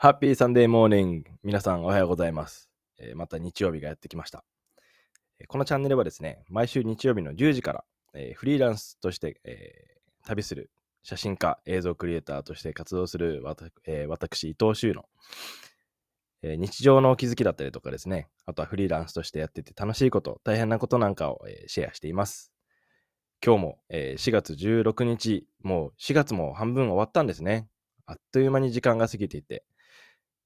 ハッピーサンデーモーニング。皆さんおはようございます。えーまた日曜日がやってきました。えこのチャンネルはですね、毎週日曜日の10時から、えーフリーランスとして、えー旅する写真家、映像クリエイターとして活動するわた、えー私、伊藤修の、えー日常の気づきだったりとかですね、あとはフリーランスとしてやってて楽しいこと、大変なことなんかを、えーシェアしています。今日も、えー4月16日、もう4月も半分終わったんですね。あっという間に時間が過ぎていて、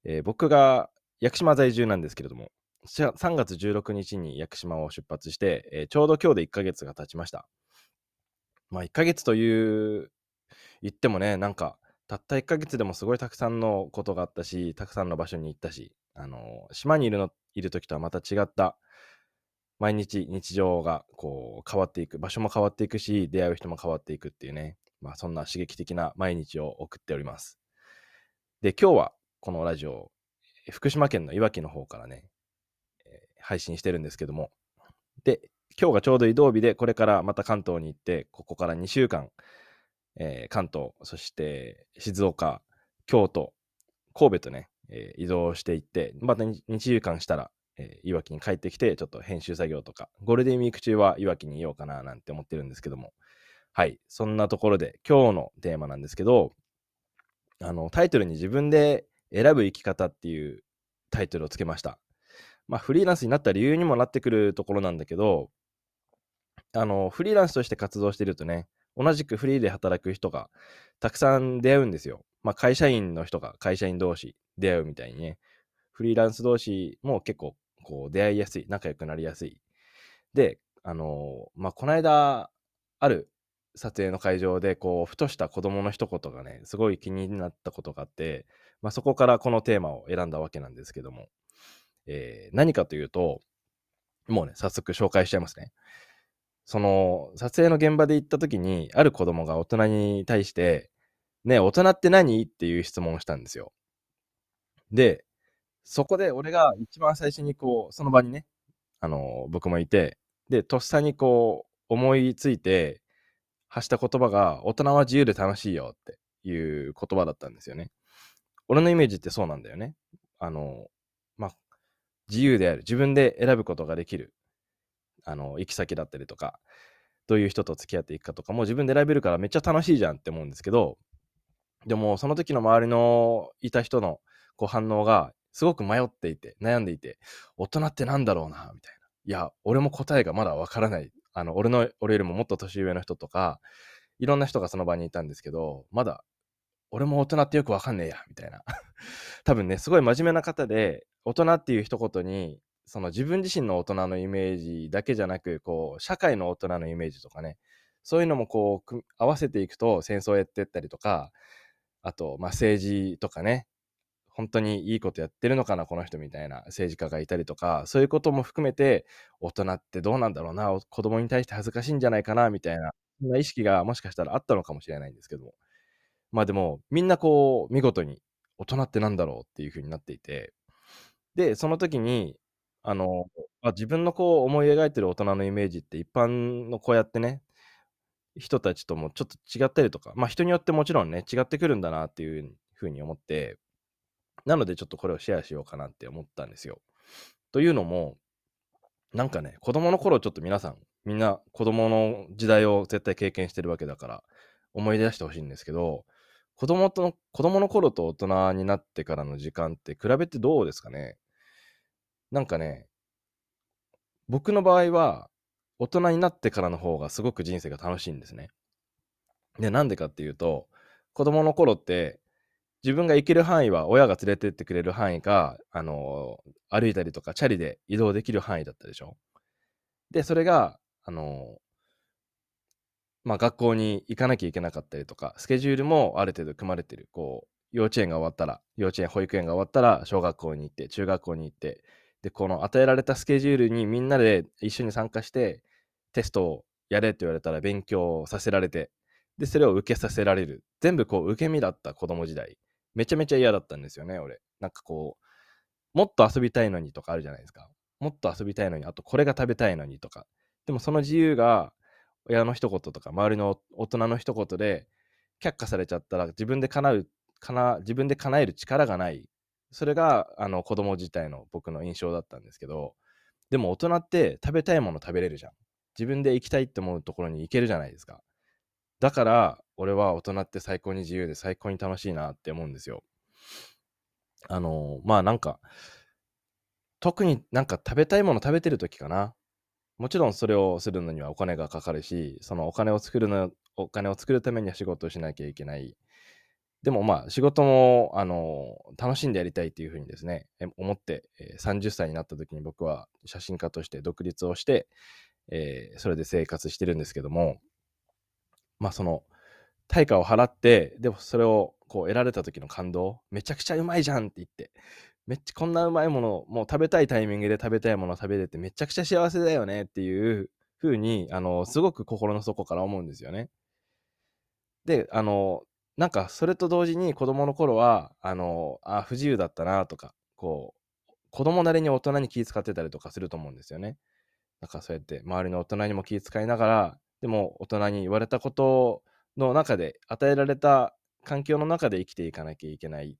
えー僕が屋久島在住なんですけれども、3月16日に屋久島を出発して、えーちょうど今日で1ヶ月が経ちました。まあ1ヶ月という、言ってもね、なんか、たった1ヶ月でもすごいたくさんのことがあったし、たくさんの場所に行ったし、あのー島にいるの、いる時とはまた違った、毎日日常がこう変わっていく、場所も変わっていくし、出会う人も変わっていくっていうね、まあそんな刺激的な毎日を送っております。で、今日はこのラジオ、福島県のいわきの方からね、え配信してるんですけども、で、今日がちょうど移動日で、これからまた関東に行って、ここから2週間、えー関東、そして静岡、京都、神戸とね、えー移動していって、また 2, 週間したら、えーいわきに帰ってきて、ちょっと編集作業とか、ゴールデンウィーク中はいわきにいようかななんて思ってるんですけども、はい、そんなところで今日のテーマなんですけど、あのタイトルに自分で選ぶ生き方っていうタイトルをつけました。まあ、フリーランスになった理由にもなってくるところなんだけど、あの、フリーランスとして活動してるとね、同じくフリーで働く人がたくさん出会うんですよ。まあ、会社員の人が会社員同士出会うみたいにね、フリーランス同士も結構こう出会いやすい、仲良くなりやすい。で、あの、まあ、この間、ある撮影の会場で、こう、ふとした子供の一言がね、すごい気になったことがあって、まあ、そこからこのテーマを選んだわけなんですけども、えー何かというと、もうね、早速紹介しちゃいますね。その、撮影の現場で行った時に、ある子供が大人に対して、ね大人って何？っていう質問をしたんですよ。で、そこで俺が一番最初にこう、その場にね、あの、僕もいて、で、とっさにこう、思いついて、発した言葉が、大人は自由で楽しいよっていう言葉だったんですよね。俺のイメージってそうなんだよね。あの、まあ、自由である。自分で選ぶことができる。あの、行き先だったりとか、どういう人と付き合っていくかとかも自分で選べるからめっちゃ楽しいじゃんって思うんですけど、でもその時の周りのいた人のこう反応がすごく迷っていて、悩んでいて、大人ってなんだろうな、みたいな。いや、俺も答えがまだわからない。あの、俺の、俺よりももっと年上の人とか、いろんな人がその場にいたんですけど、まだ、俺も大人ってよくわかんねえや、みたいな。多分ね、すごい真面目な方で、大人っていう一言に、その自分自身の大人のイメージだけじゃなく、こう、社会の大人のイメージとかね、そういうのもこう、組合わせていくと戦争やってったりとか、あと、まあ政治とかね、本当にいいことやってるのかな、この人みたいな政治家がいたりとか、そういうことも含めて、大人ってどうなんだろうな、子供に対して恥ずかしいんじゃないかな、みたいな、そんな意識がもしかしたらあったのかもしれないんですけども。まあでも、みんなこう、見事に、大人ってなんだろうっていう風になっていて、で、その時に、あの、あ自分のこう思い描いてる大人のイメージって一般のこうやってね、人たちともちょっと違ったりとか、まあ人によってもちろんね、違ってくるんだなっていう風に思って、なのでちょっとこれをシェアしようかなって思ったんですよ。というのも、なんかね、子供の頃ちょっと皆さん、みんな子供の時代を絶対経験してるわけだから、思い出してほしいんですけど、子供との、子供の頃と大人になってからの時間って比べてどうですかね？なんかね、僕の場合は、大人になってからの方がすごく人生が楽しいんですね。で、なんでかっていうと、子供の頃って、自分が行ける範囲は親が連れてってくれる範囲か、あの、歩いたりとかチャリで移動できる範囲だったでしょ？で、それが、あの、まあ、学校に行かなきゃいけなかったりとか、スケジュールもある程度組まれてる。こう、幼稚園が終わったら、幼稚園、保育園が終わったら、小学校に行って、中学校に行って、で、この与えられたスケジュールにみんなで一緒に参加して、テストをやれって言われたら勉強させられて、で、それを受けさせられる。全部こう、受け身だった子供時代。めちゃめちゃ嫌だったんですよね、俺。なんかこう、もっと遊びたいのにとかあるじゃないですか。もっと遊びたいのに、あとこれが食べたいのにとか。でもその自由が、親の一言とか、周りの大人の一言で、却下されちゃったら、自分で叶う、かな、自分で叶える力がない。それがあの子供自体の僕の印象だったんですけどでも大人って食べたいもの食べれるじゃん。自分で行きたいって思うところに行けるじゃないですか。だから俺は大人って最高に自由で最高に楽しいなって思うんですよ。あのまあなんか特になんか食べたいもの食べてる時かな。もちろんそれをするのにはお金がかかるしそのお金を作るのお金を作るためには仕事をしなきゃいけない。でもまあ仕事もあの楽しんでやりたいっていうふうにですね、思って、30歳になった時に僕は写真家として独立をして、えー、それで生活してるんですけども、まあその対価を払って、でもそれをこう得られた時の感動、めちゃくちゃうまいじゃんって言って、めっちゃこんなうまいもの、もう食べたいタイミングで食べたいものを食べれてめちゃくちゃ幸せだよねっていうふうに、あの、すごく心の底から思うんですよね。で、あの、なんかそれと同時に子供の頃は、あの、あ、不自由だったなとか、こう、子供なりに大人に気遣ってたりとかすると思うんですよね。なんかそうやって周りの大人にも気遣いながら、でも大人に言われたことの中で、与えられた環境の中で生きていかなきゃいけない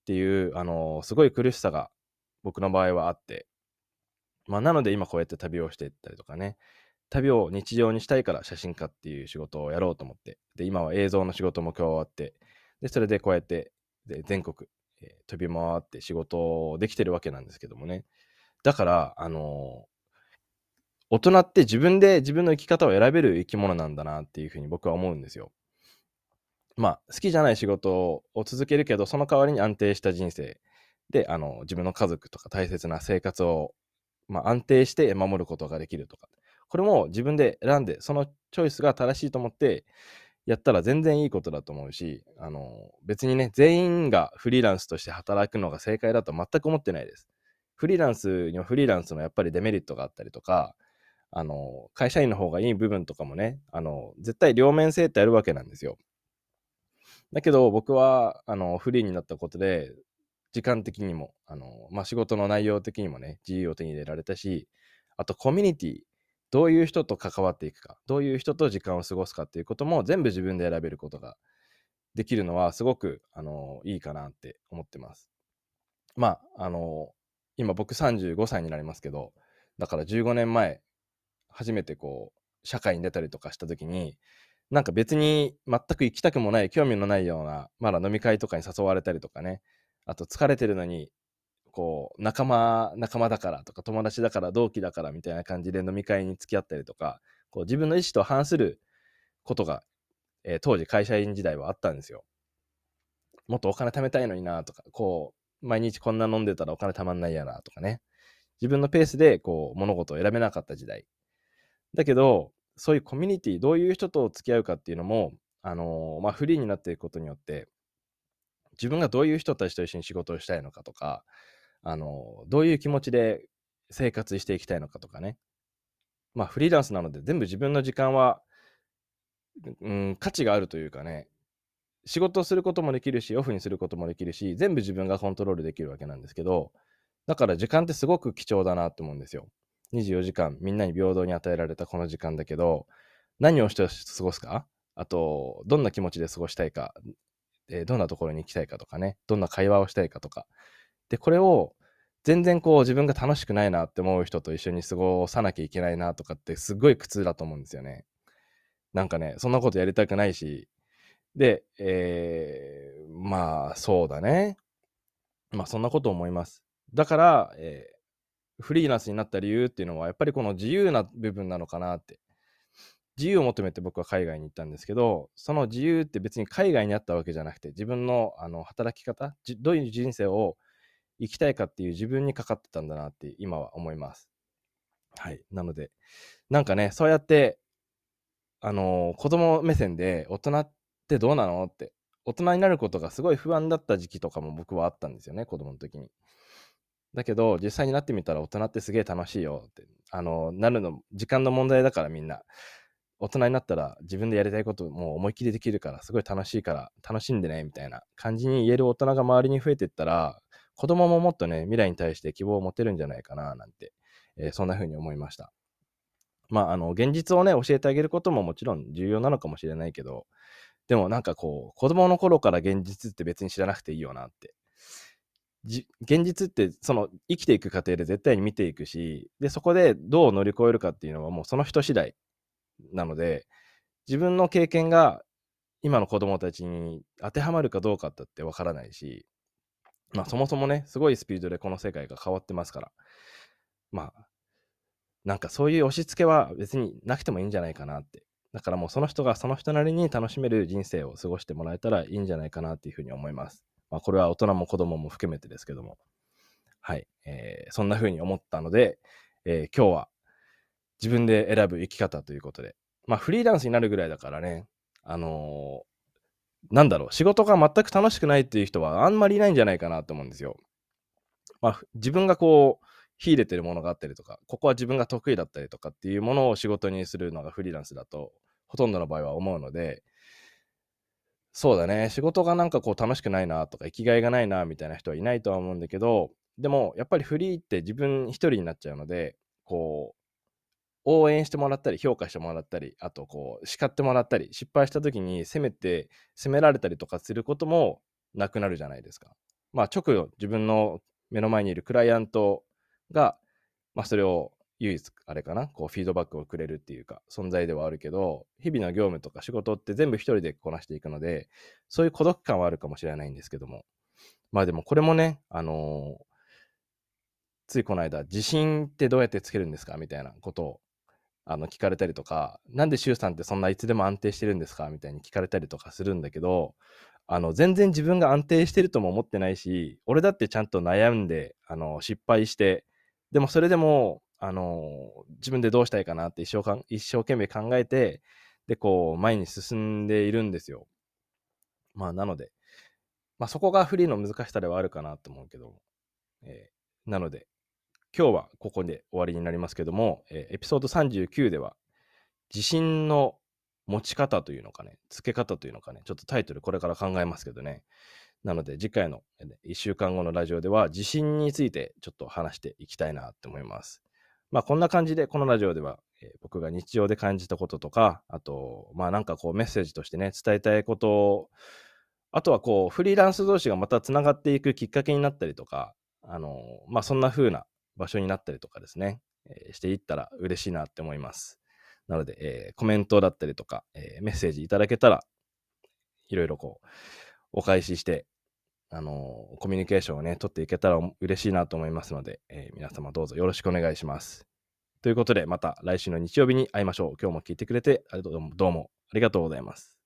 っていう、あの、すごい苦しさが僕の場合はあって、まあなので今こうやって旅をしていったりとかね、旅を日常にしたいから写真家っていう仕事をやろうと思って、で、今は映像の仕事も加わって、で、それでこうやってで全国、えー、飛び回って仕事をできてるわけなんですけどもね。だから、あのー、大人って自分で自分の生き方を選べる生き物なんだなっていうふうに僕は思うんですよ。まあ、好きじゃない仕事を続けるけど、その代わりに安定した人生で、あの、自分の家族とか大切な生活を、まあ、安定して守ることができるとか。これも自分で選んで、そのチョイスが正しいと思ってやったら全然いいことだと思うし、あの、別にね、全員がフリーランスとして働くのが正解だと全く思ってないです。フリーランスにはフリーランスのやっぱりデメリットがあったりとか、あの、会社員の方がいい部分とかもね、あの、絶対両面性ってあるわけなんですよ。だけど僕は、あの、フリーになったことで、時間的にも、あの、まあ、仕事の内容的にもね、自由を手に入れられたし、あとコミュニティ、どういう人と関わっていくか、どういう人と時間を過ごすかっていうことも全部自分で選べることができるのはすごく、あの、いいかなって思ってます。まあ、あの、今僕35歳になりますけど、だから15年前、初めてこう、社会に出たりとかした時に、なんか別に全く行きたくもない、興味のないような、まだ飲み会とかに誘われたりとかね、あと疲れてるのにこう、仲間、仲間だからとか、友達だから、同期だからみたいな感じで飲み会に付き合ったりとか、こう自分の意思と反することが、えー、当時会社員時代はあったんですよ。もっとお金貯めたいのになとか、こう、毎日こんな飲んでたらお金貯まんないやなとかね。自分のペースでこう物事を選べなかった時代。だけど、そういうコミュニティ、どういう人と付き合うかっていうのも、あのー、まあ、フリーになっていくことによって、自分がどういう人たちと一緒に仕事をしたいのかとか、あの、どういう気持ちで生活していきたいのかとかね。まあ、フリーランスなので全部自分の時間は、うん、価値があるというかね、仕事をすることもできるし、オフにすることもできるし、全部自分がコントロールできるわけなんですけど、だから時間ってすごく貴重だなと思うんですよ。24時間みんなに平等に与えられたこの時間だけど、何をして過ごすか？あと、どんな気持ちで過ごしたいか、えー、どんなところに行きたいかとかね、どんな会話をしたいかとか、で、これを全然こう自分が楽しくないなって思う人と一緒に過ごさなきゃいけないなとかってすごい苦痛だと思うんですよね。なんかね、そんなことやりたくないし、で、えー、まあそうだね。まあそんなこと思います。だから、えー、フリーランスになった理由っていうのはやっぱりこの自由な部分なのかなって。自由を求めて僕は海外に行ったんですけど、その自由って別に海外にあったわけじゃなくて、自分のあの働き方、どういう人生を生きたいかっていう自分にかかってたんだなって今は思います。はい。なので、なんかね、そうやって、あの、子供目線で大人ってどうなのって、大人になることがすごい不安だった時期とかも僕はあったんですよね、子供の時に。だけど、実際になってみたら大人ってすげえ楽しいよって、あの、なるの、時間の問題だからみんな。大人になったら自分でやりたいこともう思いっきりできるからすごい楽しいから楽しんでねみたいな感じに言える大人が周りに増えていったら子供ももっとね、未来に対して希望を持てるんじゃないかな、なんて、えー、そんな風に思いました。まあ、あの、現実をね、教えてあげることももちろん重要なのかもしれないけど、でもなんかこう、子供の頃から現実って別に知らなくていいよなって。じ現実ってその生きていく過程で絶対に見ていくしでそこでどう乗り越えるかっていうのはもうその人次第なので自分の経験が今の子供たちに当てはまるかどうかだってわからないしまあそもそもねすごいスピードでこの世界が変わってますからまあなんかそういう押し付けは別になくてもいいんじゃないかなって。だからもうその人がその人なりに楽しめる人生を過ごしてもらえたらいいんじゃないかなっていうふうに思います。まあ、これは大人も子供も含めてですけども、はい、えー、そんな風に思ったので、えー、今日は自分で選ぶ生き方ということで、まあ、フリーランスになるぐらいだからね、あのー、なんだろう、仕事が全く楽しくないっていう人はあんまりいないんじゃないかなと思うんですよ。まあ、自分がこう、秀でてるものがあったりとか、ここは自分が得意だったりとかっていうものを仕事にするのがフリーランスだと、ほとんどの場合は思うので、そうだね。仕事がなんかこう楽しくないなとか生きがいがないなみたいな人はいないとは思うんだけど、でもやっぱりフリーって自分一人になっちゃうので、こう、応援してもらったり評価してもらったり、あとこう叱ってもらったり、失敗した時に責めて、責められたりとかすることもなくなるじゃないですか。まあ直自分の目の前にいるクライアントが、まあそれを唯一あれかな？こうフィードバックをくれるっていうか存在ではあるけど日々の業務とか仕事って全部一人でこなしていくのでそういう孤独感はあるかもしれないんですけども。まあでもこれもねあのー、ついこの間自信ってどうやってつけるんですか？みたいなことをあの聞かれたりとかなんで周さんってそんないつでも安定してるんですか？みたいに聞かれたりとかするんだけどあの全然自分が安定してるとも思ってないし俺だってちゃんと悩んであの失敗してでもそれでもあの自分でどうしたいかなって一生かん一生懸命考えて、で、こう、前に進んでいるんですよ。まあ、なので、まあ、そこがフリーの難しさではあるかなと思うけど、えー、なので、今日はここで終わりになりますけども、えー、エピソード39では、自信の持ち方というのかね、付け方というのかね、ちょっとタイトルこれから考えますけどね。なので次回の1週間後のラジオでは自信についてちょっと話していきたいなって思います。まあこんな感じでこのラジオでは、えー、僕が日常で感じたこととか、あと、まあなんかこうメッセージとしてね、伝えたいことを、あとはこうフリーランス同士がまたつながっていくきっかけになったりとか、あのまあそんな風な場所になったりとかですね、えー、していったら嬉しいなって思います。なので、えー、コメントだったりとか、え、メッセージいただけたら、いろいろこう、お返しして、あのコミュニケーションをね、取っていけたら嬉しいなと思いますので、えー、皆様どうぞよろしくお願いします。ということで、また来週の日曜日に会いましょう。今日も聞いてくれて、どうもありがとうございます。